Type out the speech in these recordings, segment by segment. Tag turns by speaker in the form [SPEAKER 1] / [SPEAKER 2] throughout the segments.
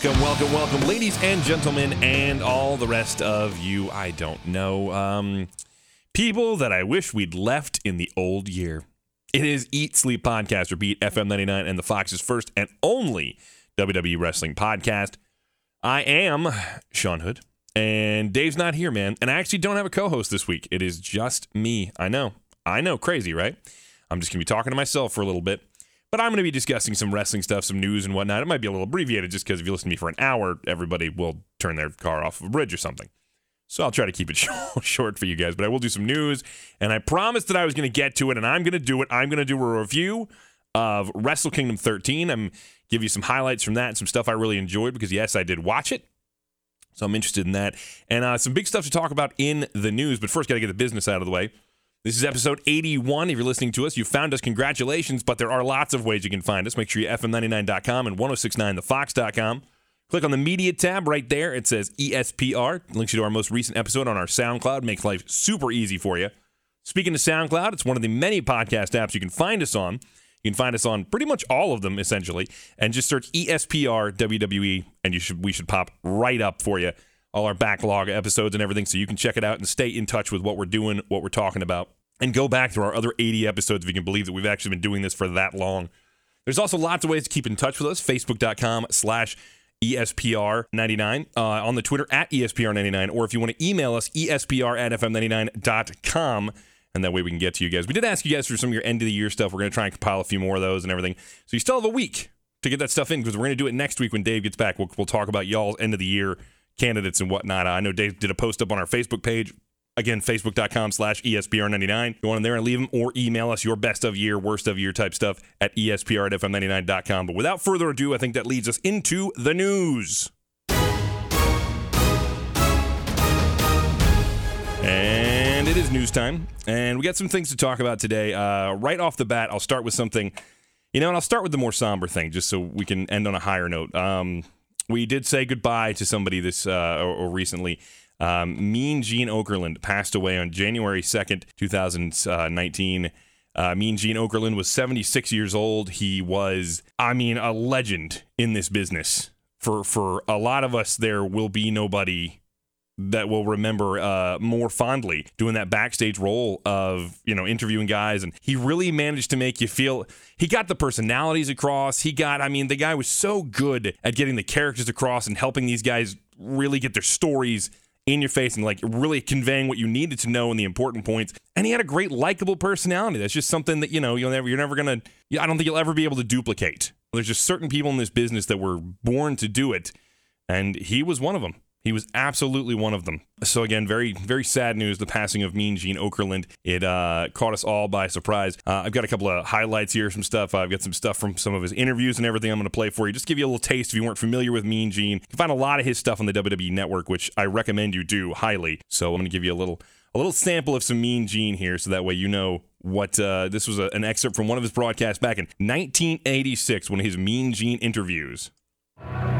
[SPEAKER 1] Welcome, welcome, welcome, ladies and gentlemen, and all the rest of you. I don't know. Um, people that I wish we'd left in the old year. It is Eat Sleep Podcast, repeat FM 99, and the Fox's first and only WWE Wrestling podcast. I am Sean Hood, and Dave's not here, man. And I actually don't have a co host this week. It is just me. I know. I know. Crazy, right? I'm just going to be talking to myself for a little bit. But I'm going to be discussing some wrestling stuff, some news and whatnot. It might be a little abbreviated just because if you listen to me for an hour, everybody will turn their car off a bridge or something. So I'll try to keep it short for you guys, but I will do some news. And I promised that I was going to get to it, and I'm going to do it. I'm going to do a review of Wrestle Kingdom 13. I'm give you some highlights from that and some stuff I really enjoyed because yes, I did watch it. So I'm interested in that, and uh, some big stuff to talk about in the news. But first, got to get the business out of the way. This is episode 81. If you're listening to us, you found us. Congratulations. But there are lots of ways you can find us. Make sure you fm99.com and 1069thefox.com. Click on the media tab right there. It says ESPR. Links you to our most recent episode on our SoundCloud. Makes life super easy for you. Speaking of SoundCloud, it's one of the many podcast apps you can find us on. You can find us on pretty much all of them, essentially, and just search ESPR WWE, and you should we should pop right up for you all our backlog episodes and everything, so you can check it out and stay in touch with what we're doing, what we're talking about, and go back to our other 80 episodes if you can believe that we've actually been doing this for that long. There's also lots of ways to keep in touch with us. Facebook.com slash ESPR99, uh, on the Twitter at ESPR99, or if you want to email us, ESPR at FM99.com, and that way we can get to you guys. We did ask you guys for some of your end of the year stuff. We're going to try and compile a few more of those and everything. So you still have a week to get that stuff in because we're going to do it next week when Dave gets back. We'll, we'll talk about y'all's end of the year candidates and whatnot. I know Dave did a post up on our Facebook page. Again, facebook.com slash ESPR99. Go on there and leave them or email us your best of year, worst of year type stuff at ESPR at FM99.com. But without further ado, I think that leads us into the news. And it is news time. And we got some things to talk about today. Uh, right off the bat, I'll start with something, you know, and I'll start with the more somber thing just so we can end on a higher note. Um, we did say goodbye to somebody this uh, or, recently. Um, mean Gene Okerlund passed away on January 2nd, 2019. Uh, mean Gene Okerlund was 76 years old. He was, I mean, a legend in this business. For for a lot of us, there will be nobody that will remember uh, more fondly doing that backstage role of you know interviewing guys. And he really managed to make you feel he got the personalities across. He got i mean the guy was so good at getting the characters across and helping these guys really get their stories in your face and like really conveying what you needed to know and the important points. And he had a great likable personality. That's just something that you know you'll never you're never gonna i don't think you'll ever be able to duplicate. There's just certain people in this business that were born to do it and he was one of them he was absolutely one of them. So again, very very sad news. The passing of Mean Gene Okerlund. It uh, caught us all by surprise. Uh, I've got a couple of highlights here, some stuff. I've got some stuff from some of his interviews and everything. I'm going to play for you. Just give you a little taste if you weren't familiar with Mean Gene. You can find a lot of his stuff on the WWE Network, which I recommend you do highly. So I'm going to give you a little a little sample of some Mean Gene here, so that way you know what uh, this was a, an excerpt from one of his broadcasts back in 1986, one of his Mean Gene interviews.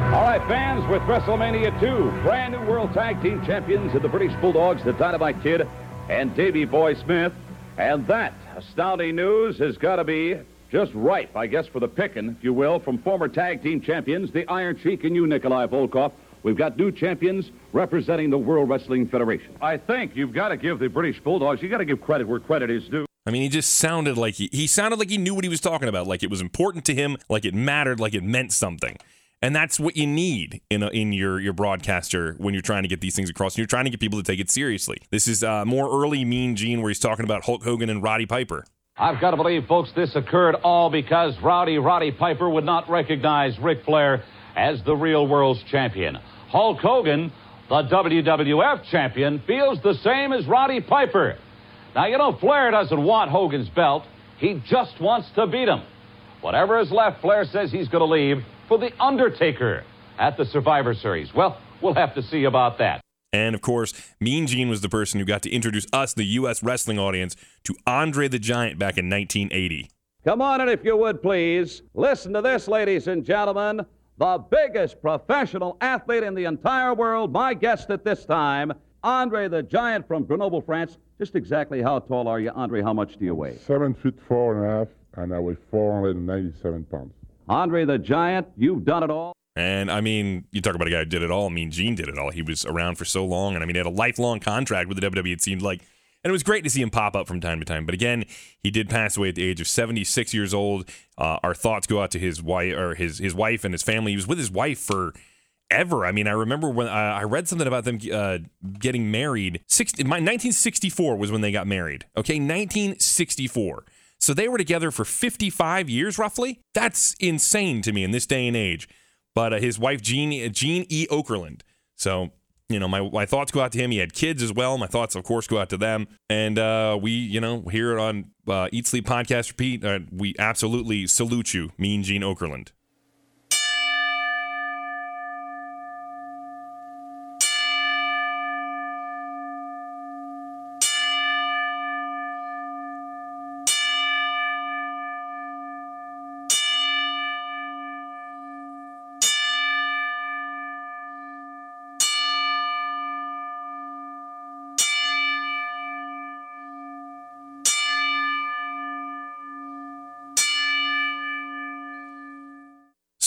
[SPEAKER 2] All right, fans, with WrestleMania 2, brand new World Tag Team Champions of the British Bulldogs, the Dynamite Kid, and Davey Boy Smith. And that astounding news has got to be just ripe, I guess, for the picking, if you will, from former tag team champions, the Iron Sheik and you, Nikolai Volkov. We've got new champions representing the World Wrestling Federation. I think you've got to give the British Bulldogs, you got to give credit where credit is due.
[SPEAKER 1] I mean, he just sounded like he, he sounded like he knew what he was talking about, like it was important to him, like it mattered, like it meant something. And that's what you need in a, in your your broadcaster when you're trying to get these things across. And you're trying to get people to take it seriously. This is uh, more early Mean Gene where he's talking about Hulk Hogan and Roddy Piper.
[SPEAKER 2] I've got to believe, folks, this occurred all because Rowdy Roddy Piper would not recognize Ric Flair as the real world's champion. Hulk Hogan, the WWF champion, feels the same as Roddy Piper. Now, you know, Flair doesn't want Hogan's belt. He just wants to beat him. Whatever is left, Flair says he's going to leave for The Undertaker at the Survivor Series. Well, we'll have to see about that.
[SPEAKER 1] And of course, Mean Gene was the person who got to introduce us, the U.S. wrestling audience, to Andre the Giant back in 1980.
[SPEAKER 3] Come on in, if you would, please. Listen to this, ladies and gentlemen. The biggest professional athlete in the entire world, my guest at this time, Andre the Giant from Grenoble, France. Just exactly how tall are you, Andre? How much do you weigh?
[SPEAKER 4] Seven feet four and a half, and I weigh 497 pounds.
[SPEAKER 3] Andre the Giant, you've done it all.
[SPEAKER 1] And I mean, you talk about a guy who did it all. I mean, Gene did it all. He was around for so long, and I mean, he had a lifelong contract with the WWE. It seemed like, and it was great to see him pop up from time to time. But again, he did pass away at the age of 76 years old. Uh, our thoughts go out to his wife or his his wife and his family. He was with his wife for ever. I mean, I remember when uh, I read something about them uh, getting married. Six, my 1964 was when they got married. Okay, 1964. So they were together for 55 years, roughly. That's insane to me in this day and age. But uh, his wife, Jean, Jean E. Okerlund. So, you know, my, my thoughts go out to him. He had kids as well. My thoughts, of course, go out to them. And uh, we, you know, here on uh, Eat Sleep Podcast Repeat, uh, we absolutely salute you, Mean Gene Okerlund.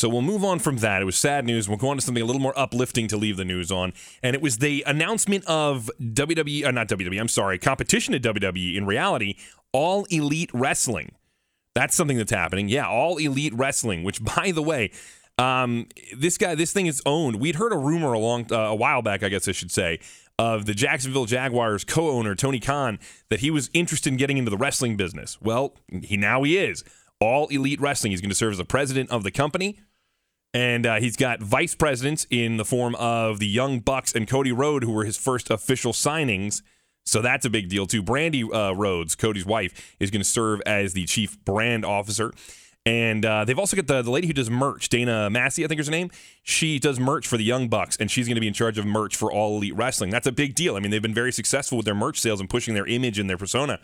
[SPEAKER 1] So we'll move on from that. It was sad news. We'll go on to something a little more uplifting to leave the news on. And it was the announcement of WWE, uh, not WWE, I'm sorry, competition at WWE in reality, All Elite Wrestling. That's something that's happening. Yeah, All Elite Wrestling, which, by the way, um, this guy, this thing is owned. We'd heard a rumor a long, uh, a while back, I guess I should say, of the Jacksonville Jaguars co-owner Tony Khan that he was interested in getting into the wrestling business. Well, he now he is. All Elite Wrestling. He's going to serve as the president of the company. And uh, he's got vice presidents in the form of the Young Bucks and Cody Rhodes, who were his first official signings. So that's a big deal, too. Brandi uh, Rhodes, Cody's wife, is going to serve as the chief brand officer. And uh, they've also got the, the lady who does merch, Dana Massey, I think is her name. She does merch for the Young Bucks, and she's going to be in charge of merch for All Elite Wrestling. That's a big deal. I mean, they've been very successful with their merch sales and pushing their image and their persona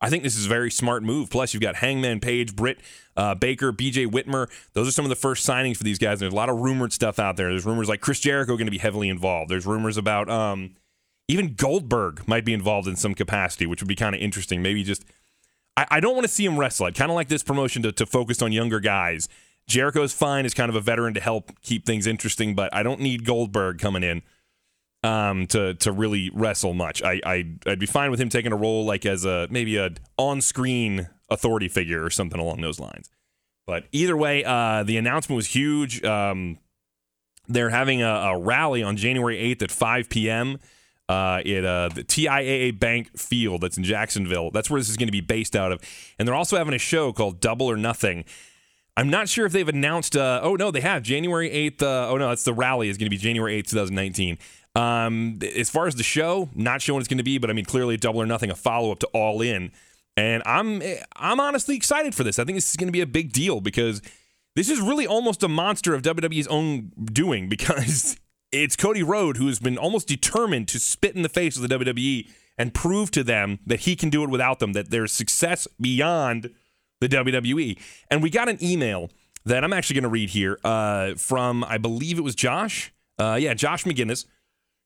[SPEAKER 1] I think this is a very smart move. Plus, you've got Hangman Page, Britt uh, Baker, BJ Whitmer. Those are some of the first signings for these guys. There's a lot of rumored stuff out there. There's rumors like Chris Jericho going to be heavily involved. There's rumors about um, even Goldberg might be involved in some capacity, which would be kind of interesting. Maybe just I, I don't want to see him wrestle. I'd kind of like this promotion to, to focus on younger guys. Jericho's fine as kind of a veteran to help keep things interesting, but I don't need Goldberg coming in um, to to really wrestle much. I, I I'd be fine with him taking a role like as a maybe a on screen authority figure or something along those lines. But either way, uh, the announcement was huge. Um, they're having a, a, rally on January 8th at 5 p.m. Uh, at uh, the TIAA Bank Field that's in Jacksonville. That's where this is going to be based out of. And they're also having a show called Double or Nothing. I'm not sure if they've announced. Uh, oh no, they have January 8th. Uh, oh no, that's the rally is going to be January 8th, 2019. Um, as far as the show, not sure what it's going to be, but I mean, clearly, a Double or Nothing, a follow up to All In, and I'm I'm honestly excited for this. I think this is going to be a big deal because this is really almost a monster of WWE's own doing because it's Cody Rhodes who has been almost determined to spit in the face of the WWE and prove to them that he can do it without them, that there's success beyond the WWE. And we got an email that I'm actually going to read here uh, from, I believe it was Josh. Uh, yeah, Josh McGinnis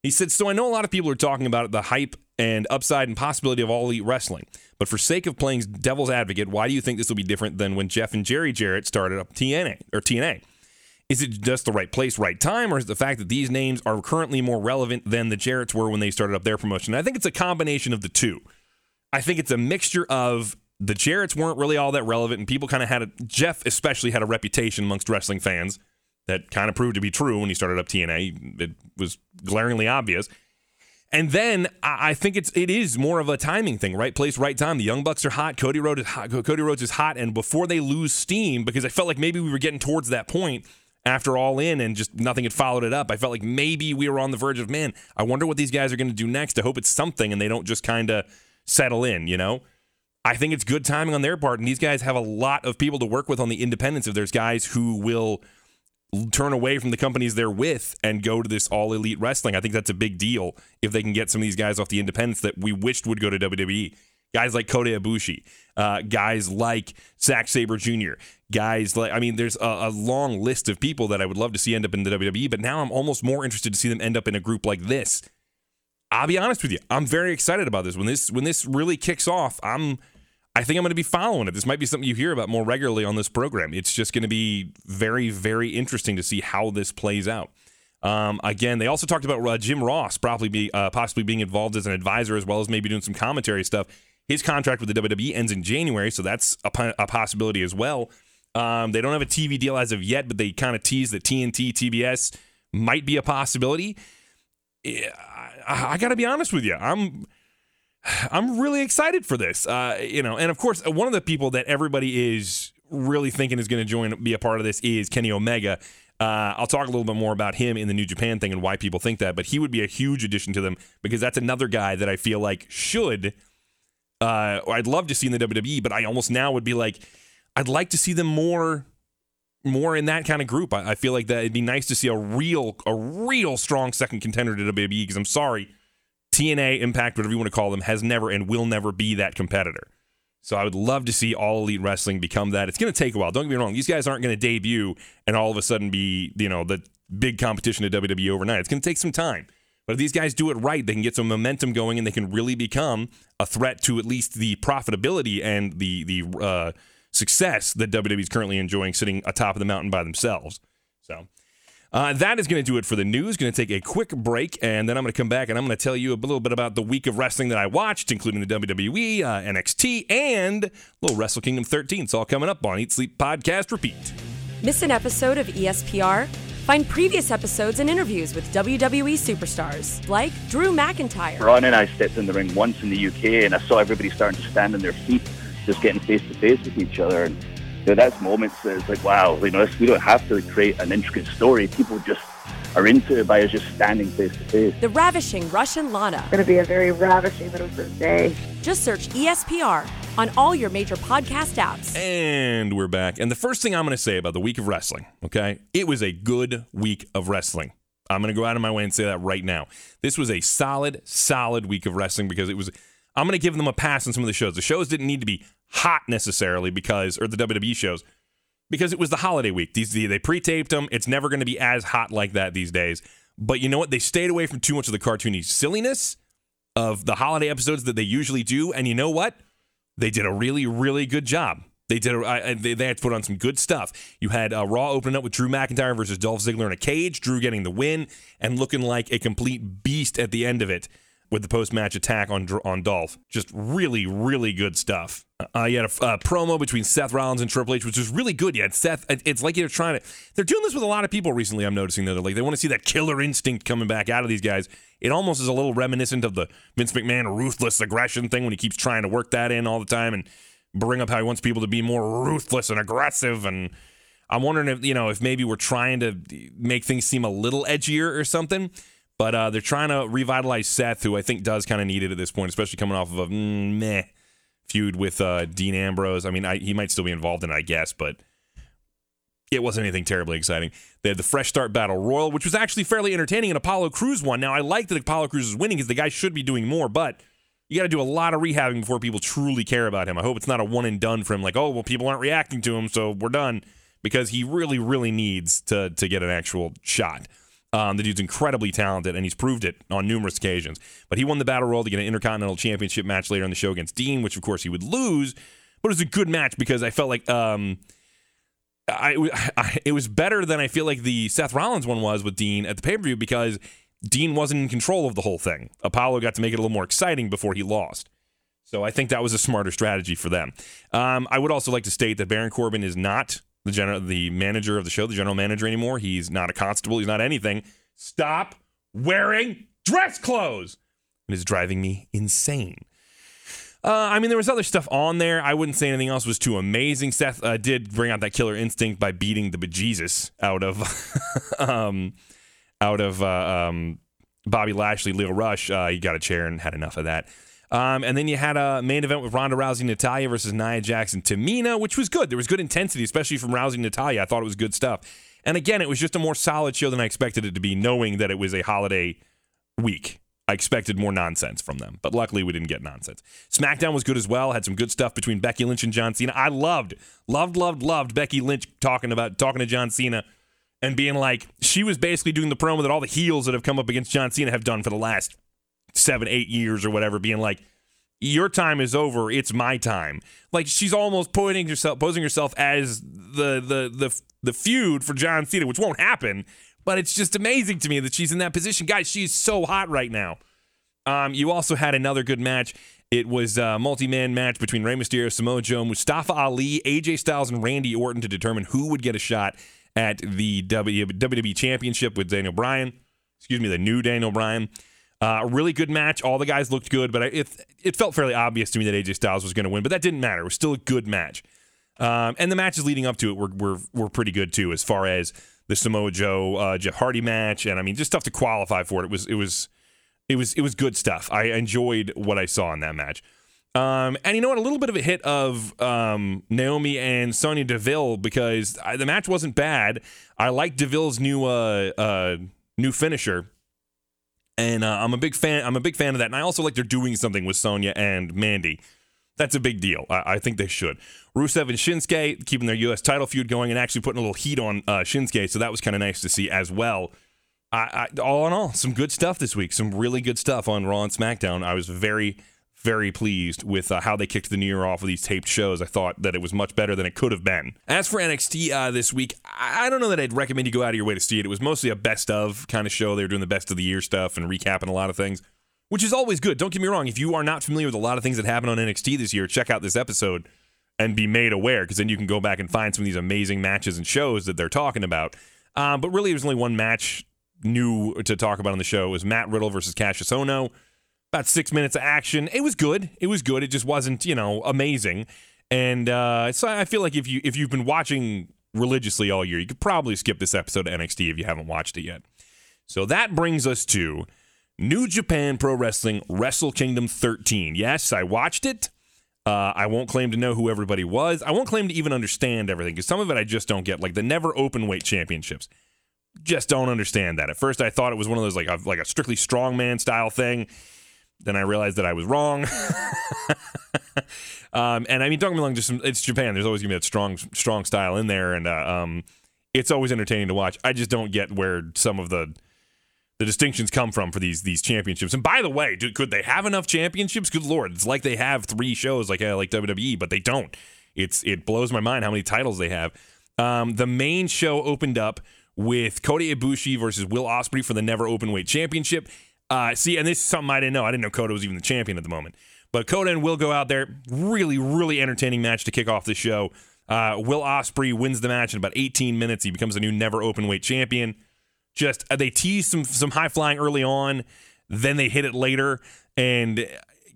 [SPEAKER 1] he said, So I know a lot of people are talking about the hype and upside and possibility of all elite wrestling. But for sake of playing devil's advocate, why do you think this will be different than when Jeff and Jerry Jarrett started up TNA or TNA? Is it just the right place, right time, or is it the fact that these names are currently more relevant than the Jarretts were when they started up their promotion? I think it's a combination of the two. I think it's a mixture of the Jarretts weren't really all that relevant, and people kind of had a Jeff especially had a reputation amongst wrestling fans that kind of proved to be true when he started up TNA. It was glaringly obvious. And then I think it's it is more of a timing thing, right place, right time. The Young Bucks are hot. Cody Rhodes is hot. Cody Rhodes is hot, and before they lose steam, because I felt like maybe we were getting towards that point after All In, and just nothing had followed it up. I felt like maybe we were on the verge of man. I wonder what these guys are going to do next. I hope it's something, and they don't just kind of settle in. You know, I think it's good timing on their part, and these guys have a lot of people to work with on the independents. If there's guys who will turn away from the companies they're with and go to this all elite wrestling. I think that's a big deal if they can get some of these guys off the independents that we wished would go to WWE. Guys like Kota Ibushi, uh, guys like Zack Sabre Jr., guys like, I mean, there's a, a, long list of people that I would love to see end up in the WWE, but now I'm almost more interested to see them end up in a group like this. I'll be honest with you, I'm very excited about this. When this when this really kicks off, I'm I think I'm going to be following it. This might be something you hear about more regularly on this program. It's just going to be very, very interesting to see how this plays out. Um, again, they also talked about uh, Jim Ross probably be uh, possibly being involved as an advisor as well as maybe doing some commentary stuff. His contract with the WWE ends in January, so that's a, a possibility as well. Um, they don't have a TV deal as of yet, but they kind of tease that TNT, TBS might be a possibility. I, I got to be honest with you, I'm I'm really excited for this. Uh, you know, and of course, one of the people that everybody is really thinking is going to join, be a part of this, is Kenny Omega. Uh, I'll talk a little bit more about him in the New Japan thing and why people think that, but he would be a huge addition to them because that's another guy that I feel like should, uh, I'd love to see in the WWE, but I almost now would be like, I'd like to see them more, more in that kind of group. I, I feel like that it'd be nice to see a real, a real strong second contender to WWE because I'm sorry, TNA, Impact, whatever you want to call them, has never and will never be that competitor. So I would love to see All Elite Wrestling become that. It's going to take a while. Don't get me wrong; these guys aren't going to debut and all of a sudden be you know the big competition to WWE overnight. It's going to take some time. But if these guys do it right, they can get some momentum going, and they can really become a threat to at least the profitability and the the uh, success that WWE is currently enjoying, sitting atop of the mountain by themselves. So uh, that is going to do it for the news. Going to take a quick break, and then I'm going to come back and I'm going to tell you a little bit about the week of wrestling that I watched, including the WWE, uh, NXT, and little Wrestle Kingdom 13. It's all coming up on Eat Sleep Podcast Repeat.
[SPEAKER 4] Miss an episode of ESPR? Find previous episodes and interviews with WWE superstars like Drew McIntyre.
[SPEAKER 5] Ron and I stepped in the ring once in the UK, and I saw everybody starting to stand on their feet, just getting face to face with each other. And you know, that's moments that it's like, wow, you know, we don't have to create an intricate story. People just are into it by us just standing face to face.
[SPEAKER 4] The ravishing Russian Lana.
[SPEAKER 6] It's going to be a very ravishing little day.
[SPEAKER 4] Just search ESPR on all your major podcast apps.
[SPEAKER 1] And we're back. And the first thing I'm going to say about the week of wrestling, okay? It was a good week of wrestling. I'm going to go out of my way and say that right now. This was a solid, solid week of wrestling because it was. I'm going to give them a pass on some of the shows. The shows didn't need to be hot necessarily because, or the WWE shows, because it was the holiday week. These they pre-taped them. It's never going to be as hot like that these days. But you know what? They stayed away from too much of the cartoony silliness of the holiday episodes that they usually do. And you know what? They did a really, really good job. They did. A, they, they had to put on some good stuff. You had uh, Raw opening up with Drew McIntyre versus Dolph Ziggler in a cage. Drew getting the win and looking like a complete beast at the end of it with the post match attack on on Dolph. Just really, really good stuff. Uh, you had a, a, promo between Seth Rollins and Triple H, which was really good. Had Seth. It's like they're trying to. They're doing this with a lot of people recently. I'm noticing that like they want to see that killer instinct coming back out of these guys. It almost is a little reminiscent of the Vince McMahon ruthless aggression thing when he keeps trying to work that in all the time and bring up how he wants people to be more ruthless and aggressive and. I'm wondering if you know if maybe we're trying to make things seem a little edgier or something. But uh, they're trying to revitalize Seth, who I think does kind of need it at this point, especially coming off of a mm, meh feud with uh, Dean Ambrose. I mean, I, he might still be involved in it, I guess, but it wasn't anything terribly exciting. They had the Fresh Start Battle Royal, which was actually fairly entertaining, and Apollo Crews won. Now, I like that Apollo Crews is winning because the guy should be doing more, but you got to do a lot of rehabbing before people truly care about him. I hope it's not a one and done for him, like, oh, well, people aren't reacting to him, so we're done, because he really, really needs to, to get an actual shot. Um, the dude's incredibly talented, and he's proved it on numerous occasions. But he won the battle royal to get an Intercontinental Championship match later in the show against Dean, which of course he would lose. But it was a good match because I felt like um, I, I, it was better than I feel like the Seth Rollins one was with Dean at the pay per view because Dean wasn't in control of the whole thing. Apollo got to make it a little more exciting before he lost. So I think that was a smarter strategy for them. Um, I would also like to state that Baron Corbin is not the general, the manager of the show, the general manager anymore. He's not a constable. He's not anything. Stop wearing dress clothes. It is driving me insane. Uh, I mean, there was other stuff on there. I wouldn't say anything else was too amazing. Seth uh, did bring out that killer instinct by beating the bejesus out of, um, out of uh, um, Bobby Lashley, Lio Rush. Uh, he got a chair and had enough of that. Um, and then you had a main event with Ronda Rousey, Natalya versus Nia Jackson, Tamina, which was good. There was good intensity, especially from Rousey, Natalya. I thought it was good stuff. And again, it was just a more solid show than I expected it to be, knowing that it was a holiday week. I expected more nonsense from them, but luckily we didn't get nonsense. SmackDown was good as well. Had some good stuff between Becky Lynch and John Cena. I loved, loved, loved, loved Becky Lynch talking about talking to John Cena and being like she was basically doing the promo that all the heels that have come up against John Cena have done for the last seven, eight years or whatever, being like, your time is over. It's my time. Like she's almost pointing herself, posing herself as the the the the feud for John Cena, which won't happen. But it's just amazing to me that she's in that position, guys. She's so hot right now. Um, you also had another good match. It was a multi-man match between Rey Mysterio, Samoa Joe, Mustafa Ali, AJ Styles, and Randy Orton to determine who would get a shot at the WWE Championship with Daniel Bryan. Excuse me, the new Daniel Bryan. Uh, really good match. All the guys looked good, but I, it, it felt fairly obvious to me that AJ Styles was going to win, but that didn't matter. It was still a good match. Um, and the matches leading up to it were, were, were pretty good too, as far as the Samoa Joe uh, Jeff Hardy match, and I mean, just stuff to qualify for it. It was it was it was it was good stuff. I enjoyed what I saw in that match. Um, and you know what? A little bit of a hit of um, Naomi and Sonya Deville because I, the match wasn't bad. I like Deville's new uh, uh, new finisher, and uh, I'm a big fan. I'm a big fan of that. And I also like they're doing something with Sonya and Mandy. That's a big deal. I, I think they should. Rusev and Shinsuke keeping their U.S. title feud going and actually putting a little heat on uh, Shinsuke, so that was kind of nice to see as well. I, I, all in all, some good stuff this week. Some really good stuff on Raw and SmackDown. I was very, very pleased with uh, how they kicked the new year off with these taped shows. I thought that it was much better than it could have been. As for NXT uh, this week, I don't know that I'd recommend you go out of your way to see it. It was mostly a best of kind of show. They were doing the best of the year stuff and recapping a lot of things, which is always good. Don't get me wrong. If you are not familiar with a lot of things that happened on NXT this year, check out this episode and be made aware because then you can go back and find some of these amazing matches and shows that they're talking about. Um, but really, there's only one match new to talk about on the show. It was Matt Riddle versus Kassius Ohno. About six minutes of action. It was good. It was good. It just wasn't, you know, amazing. And uh, so I feel like if you if you've been watching religiously all year, you could probably skip this episode of NXT if you haven't watched it yet. So that brings us to New Japan Pro Wrestling Wrestle Kingdom 13. Yes, I watched it. Uh, I won't claim to know who everybody was. I won't claim to even understand everything because some of it I just don't get, like the never open weight championships just don't understand that. At first, I thought it was one of those like a, like a strictly strongman style thing. Then I realized that I was wrong. um, and I mean, don't get me wrong, just some, it's Japan. There's always gonna be that strong strong style in there, and uh, um, it's always entertaining to watch. I just don't get where some of the the distinctions come from for these these championships. And by the way, do, could they have enough championships? Good lord, it's like they have three shows like uh, like WWE, but they don't. It's it blows my mind how many titles they have. Um, the main show opened up with Kota Ibushi versus Will Ospreay for the Never Openweight Championship. Uh, see, and this is something I didn't know. I didn't know Kota was even the champion at the moment. But Kota and Will go out there. Really, really entertaining match to kick off the show. Uh, Will Ospreay wins the match in about 18 minutes. He becomes a new Never Openweight champion. Just uh, they tease some some high flying early on, then they hit it later, and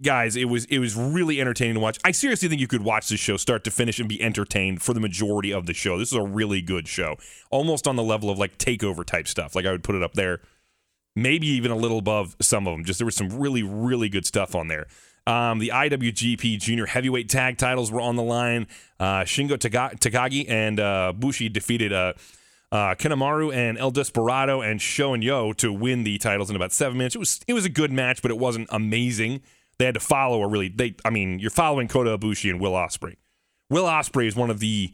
[SPEAKER 1] guys, it was it was really entertaining to watch. I seriously think you could watch this show start to finish and be entertained for the majority of the show. This is a really good show, almost on the level of like takeover type stuff. Like I would put it up there, maybe even a little above some of them. Just there was some really really good stuff on there. Um, the IWGP Junior Heavyweight Tag Titles were on the line. Uh, Shingo Takagi and uh, Bushi defeated uh, uh, and El Desperado and Sho and Yoh to win the titles in about seven minutes. It was it was a good match, but it wasn't amazing they had to follow a really they I mean, you're following Kota Ibushi and Will Ospreay. Will Ospreay is one of the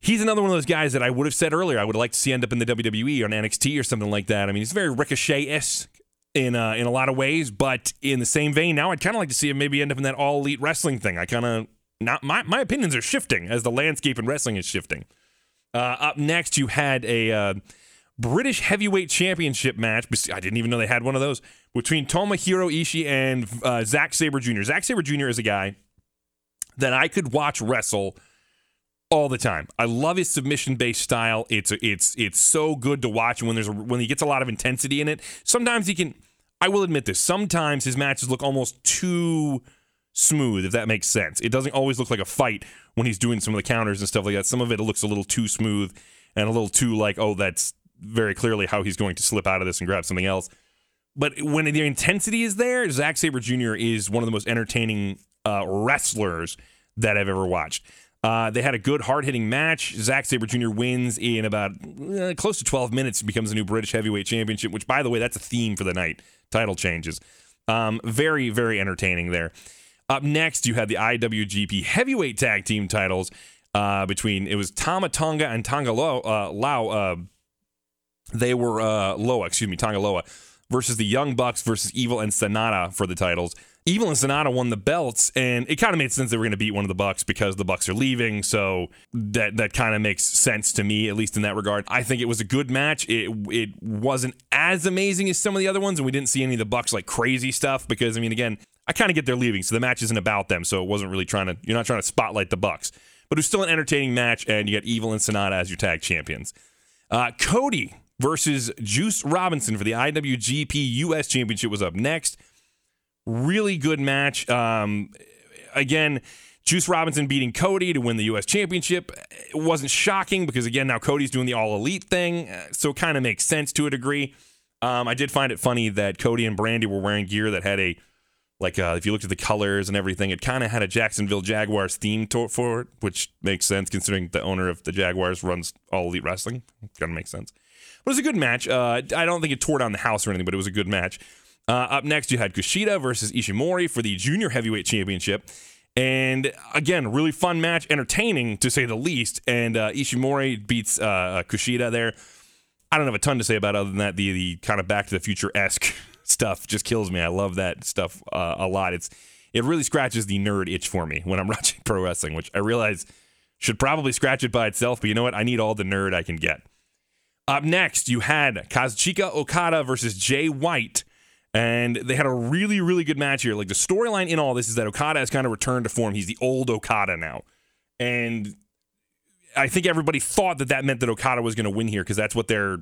[SPEAKER 1] he's another one of those guys that I would have said earlier I would like to see end up in the WWE or NXT or something like that. I mean, he's very ricochet-esque in uh, in a lot of ways, but in the same vein, now I'd kind of like to see him maybe end up in that all elite wrestling thing. I kind of not my my opinions are shifting as the landscape in wrestling is shifting. Uh, up next, you had a uh, British Heavyweight Championship match. I didn't even know they had one of those between Tomohiro Ishii and uh, Zack Sabre Jr. Zack Sabre Jr. is a guy that I could watch wrestle all the time. I love his submission based style. It's it's it's so good to watch when there's a, when he gets a lot of intensity in it. Sometimes he can. I will admit this. Sometimes his matches look almost too smooth, if that makes sense. It doesn't always look like a fight when he's doing some of the counters and stuff like that. Some of it looks a little too smooth and a little too like, oh, that's very clearly how he's going to slip out of this and grab something else. But when the intensity is there, Zack Sabre Jr. is one of the most entertaining uh, wrestlers that I've ever watched. Uh, they had a good, hard hitting match. Zack Sabre Jr. wins in about uh, close to 12 minutes, becomes a new British Heavyweight Championship, which, by the way, that's a theme for the night. Title changes. Um, very, very entertaining there. Up next, you had the IWGP Heavyweight Tag Team titles uh, between, it was Tama Tonga and Tonga Lo, uh, Lau. Uh, they were uh, Loa, excuse me, Tonga Loa versus the Young Bucks versus Evil and Sanada for the titles. Evil and Sanada won the belts, and it kind of made sense they were going to beat one of the Bucks because the Bucks are leaving. So that that kind of makes sense to me, at least in that regard. I think it was a good match. It it wasn't as amazing as some of the other ones, and we didn't see any of the Bucks like crazy stuff because I mean, again, I kind of get they're leaving, so the match isn't about them. So it wasn't really trying to you're not trying to spotlight the Bucks, but it was still an entertaining match, and you got Evil and Sanada as your tag champions. Uh, Cody versus Juice Robinson for the IWGP US Championship was up next really good match. Um, again, Juice Robinson beating Cody to win the U.S. Championship. It wasn't shocking because, again, now Cody's doing the all elite thing. uh, So it kind of makes sense to a degree. Um, I did find it funny that Cody and Brandi were wearing gear that had a, like, uh, if you looked at the colors and everything, it kind of had a Jacksonville Jaguars theme to- for it, which makes sense considering the owner of the Jaguars runs all elite wrestling. Kind of makes sense. But it was a good match. Uh, I don't think it tore down the house or anything, but it was a good match. Uh, up next, you had Kushida versus Ishimori for the Junior Heavyweight Championship. And again, really fun match, entertaining to say the least. And uh, Ishimori beats uh, Kushida there. I don't have a ton to say about other than that. The the kind of Back to the Future esque stuff just kills me. I love that stuff uh, a lot. It's it really scratches the nerd itch for me when I'm watching pro wrestling, which I realize should probably scratch it by itself. But you know what? I need all the nerd I can get. Up next, you had Kazuchika Okada versus Jay White. And they had a really, really good match here. Like the storyline in all this is that Okada has kind of returned to form. He's the old Okada now. And I think everybody thought that that meant that Okada was going to win here because that's what they're,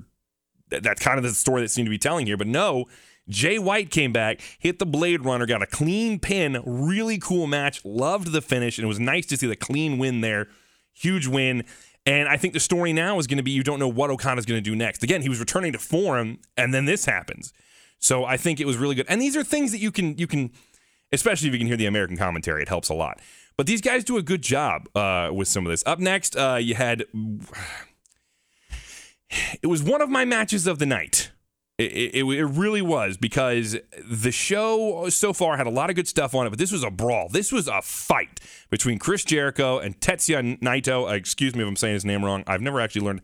[SPEAKER 1] that's kind of the story that seemed to be telling here. But no, Jay White came back, hit the Blade Runner, got a clean pin. Really cool match. Loved the finish. And it was nice to see the clean win there. Huge win. And I think the story now is going to be you don't know what Okada's going to do next. Again, he was returning to form, and then this happens. So I think it was really good. And these are things that you can you can, especially if you can hear the American commentary, it helps a lot. But these guys do a good job uh, with some of this. Up next, uh, you had it was one of my matches of the night. It, it, it really was because the show so far had a lot of good stuff on it, but this was a brawl. This was a fight between Chris Jericho and Tetsuya Naito. Uh, excuse me if I'm saying his name wrong. I've never actually learned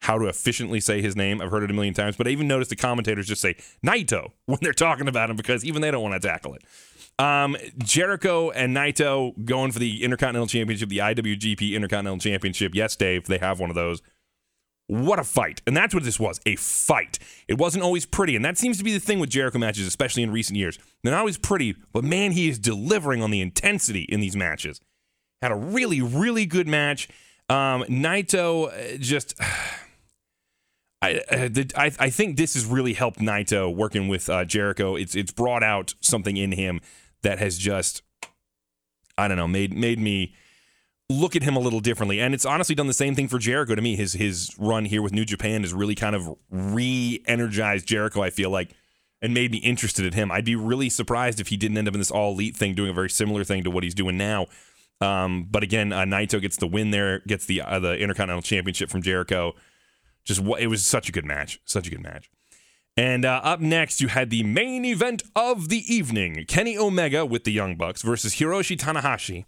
[SPEAKER 1] how to efficiently say his name. I've heard it a million times, but I even noticed the commentators just say Naito when they're talking about him because even they don't want to tackle it. Um, Jericho and Naito going for the Intercontinental Championship, the IWGP Intercontinental Championship. Yes, Dave, they have one of those. What a fight. And that's what this was a fight. It wasn't always pretty. And that seems to be the thing with Jericho matches, especially in recent years. They're not always pretty, but man, he is delivering on the intensity in these matches. Had a really, really good match. Um, Naito uh, just. I, uh, I I think this has really helped Naito working with uh, Jericho. It's it's brought out something in him that has just I don't know made made me look at him a little differently. And it's honestly done the same thing for Jericho to me. His his run here with New Japan has really kind of re-energized Jericho. I feel like and made me interested in him. I'd be really surprised if he didn't end up in this all elite thing, doing a very similar thing to what he's doing now. Um, but again, uh, Naito gets the win there, gets the uh, the Intercontinental Championship from Jericho. Just it was such a good match, such a good match. And uh, up next, you had the main event of the evening: Kenny Omega with the Young Bucks versus Hiroshi Tanahashi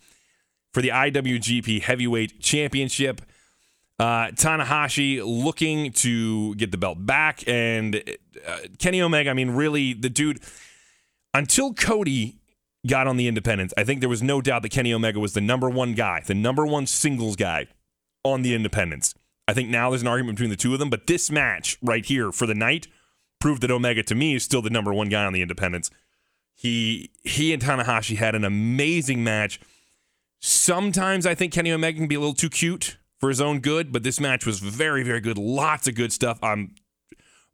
[SPEAKER 1] for the IWGP Heavyweight Championship. Uh, Tanahashi looking to get the belt back, and uh, Kenny Omega. I mean, really, the dude. Until Cody got on the independents, I think there was no doubt that Kenny Omega was the number one guy, the number one singles guy on the independents. I think now there's an argument between the two of them, but this match right here for the night proved that Omega to me is still the number one guy on the independents. He he and Tanahashi had an amazing match. Sometimes I think Kenny Omega can be a little too cute for his own good, but this match was very, very good. Lots of good stuff. I'm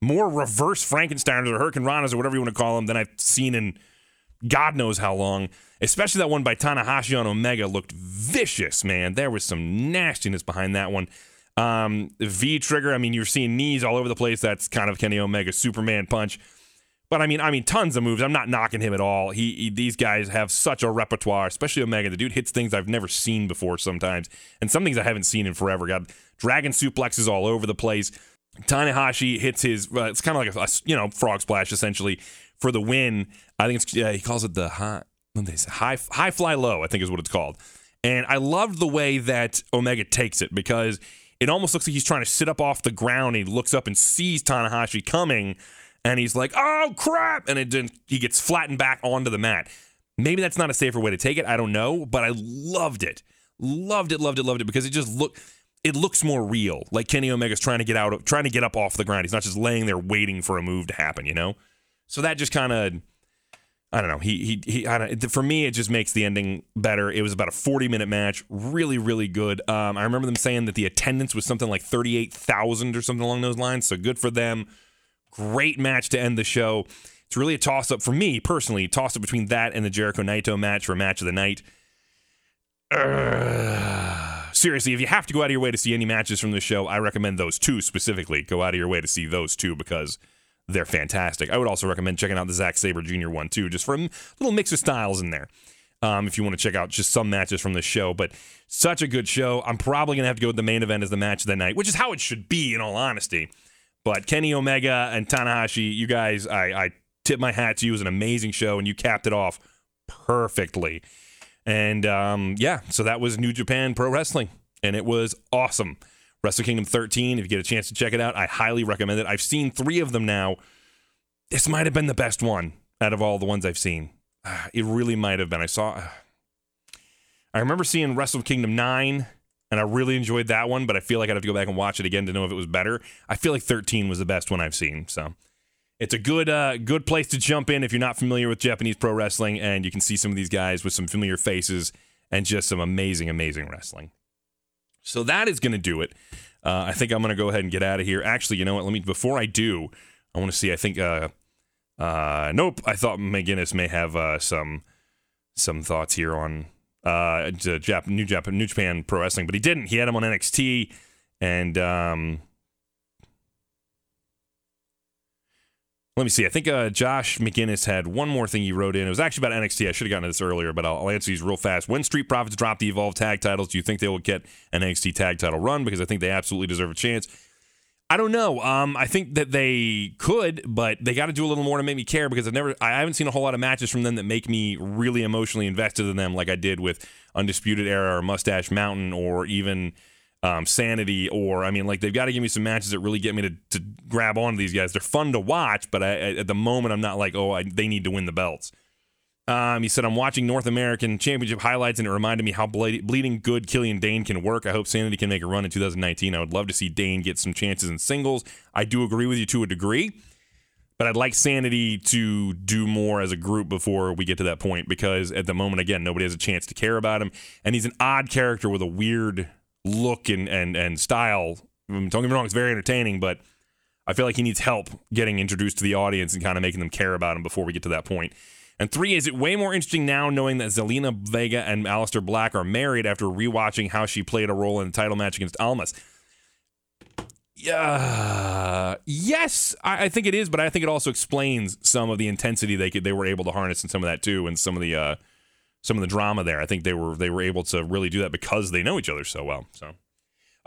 [SPEAKER 1] more reverse Frankensteiners or Hurricanranas or whatever you want to call them than I've seen in God knows how long. Especially that one by Tanahashi on Omega looked vicious, man. There was some nastiness behind that one. Um, V-Trigger. I mean, you're seeing knees all over the place. That's kind of Kenny Omega Superman punch. But I mean, I mean, tons of moves. I'm not knocking him at all. He, he, these guys have such a repertoire, especially Omega. The dude hits things I've never seen before sometimes, and some things I haven't seen in forever. Got dragon suplexes all over the place. Tanahashi hits his. Uh, it's kind of like a, a, you know frog splash essentially for the win. I think it's yeah, he calls it the high high High Fly Flow. I think is what it's called. And I loved the way that Omega takes it because it almost looks like he's trying to sit up off the ground. And he looks up and sees Tanahashi coming, and he's like, "Oh crap!" And it then he gets flattened back onto the mat. Maybe that's not a safer way to take it. I don't know, but I loved it. Loved it, loved it, loved it because it just looked it looks more real. Like Kenny Omega's trying to get out of trying to get up off the ground. He's not just laying there waiting for a move to happen, you know? So that just kind of I don't know. He he he. I don't, for me, it just makes the ending better. It was about a 40 minute match, really really good. Um, I remember them saying that the attendance was something like 38,000 or something along those lines. So good for them. Great match to end the show. It's really a toss up for me personally. Toss up between that and the Jericho Naito match for match of the night. Seriously, if you have to go out of your way to see any matches from this show, I recommend those two specifically. Go out of your way to see those two because they're fantastic. I would also recommend checking out the Zack Sabre Jr. one too, just for a little mix of styles in there. Um, if you want to check out just some matches from the show, but such a good show. I'm probably gonna have to go with the main event as the match of the night, which is how it should be, in all honesty. But Kenny Omega and Tanahashi, you guys, I, I tip my hat to you. It was an amazing show, and you capped it off perfectly. And um, yeah, so that was New Japan Pro Wrestling, and it was awesome. Wrestle Kingdom 13. If you get a chance to check it out, I highly recommend it. I've seen three of them now. This might have been the best one out of all the ones I've seen. Uh, it really might have been. I saw. I remember seeing Wrestle Kingdom 9, and I really enjoyed that one, but I feel like I'd have to go back and watch it again to know if it was better. I feel like 13 was the best one I've seen. So it's a good uh, good place to jump in if you're not familiar with Japanese pro wrestling, and you can see some of these guys with some familiar faces and just some amazing, amazing wrestling. So that is going to do it. Uh, I think I'm going to go ahead and get out of here. Actually, you know what? Let me before I do, I want to see. I think. Uh, uh, nope. I thought McGinnis may have uh, some some thoughts here on uh, Jap- New Japan New Japan Pro Wrestling, but he didn't. He had him on NXT, and um, Let me see. I think uh, Josh McGinnis had one more thing he wrote in. It was actually about NXT. I should have gotten to this earlier, but I'll, I'll, answer these real fast. When Street Profits drop the Evolve tag titles, do you think they will get an NXT tag title run? Because I think they absolutely deserve a chance. I don't know. Um, I think that they could, but they got to do a little more to make me care because I've never, I haven't seen a whole lot of matches from them that make me really emotionally invested in them, like I did with Undisputed Era or Mustache Mountain or even um, Sanity, or I mean, like they've got to give me some matches that really get me to, to grab onto these guys. They're fun to watch, but I, at the moment, I'm not like, oh, I, they need to win the belts. Um, he said, I'm watching North American Championship highlights, and it reminded me how ble- bleeding good Killian Dane can work. I hope Sanity can make a run in 2019. I would love to see Dane get some chances in singles. I do agree with you to a degree, but I'd like Sanity to do more as a group before we get to that point because at the moment, again, nobody has a chance to care about him. And he's an odd character with a weird look and and and style. Don't get me wrong, it's very entertaining, but I feel like he needs help getting introduced to the audience and kind of making them care about him before we get to that point. And three, is it way more interesting now knowing that Zelina Vega and Aleister Black are married after rewatching how she played a role in the title match against Almas? Yeah, yes, I, I, think it is, but I think it also explains some of the intensity they could they were able to harness in some of that too, and some of the uh, some of the drama there. I think they were they were able to really do that because they know each other so well. So.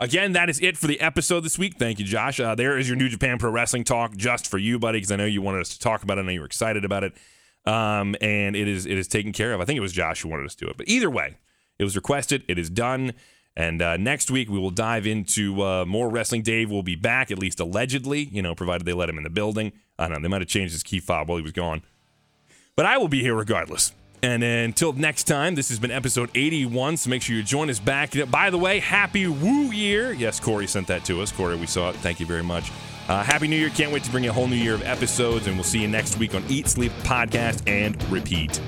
[SPEAKER 1] Again, that is it for the episode this week. Thank you, Josh. Uh, there is your New Japan Pro Wrestling talk just for you, buddy, because I know you wanted us to talk about it. I know you were excited about it, um, and it is it is taken care of. I think it was Josh who wanted us to do it, but either way, it was requested. It is done. And uh, next week we will dive into uh, more wrestling. Dave will be back, at least allegedly, you know, provided they let him in the building. I don't know. They might have changed his key fob while he was gone, but I will be here regardless. And until next time, this has been episode 81. So make sure you join us back. By the way, happy Woo Year. Yes, Corey sent that to us. Corey, we saw it. Thank you very much. Uh, happy New Year. Can't wait to bring you a whole new year of episodes. And we'll see you next week on Eat, Sleep, Podcast, and Repeat.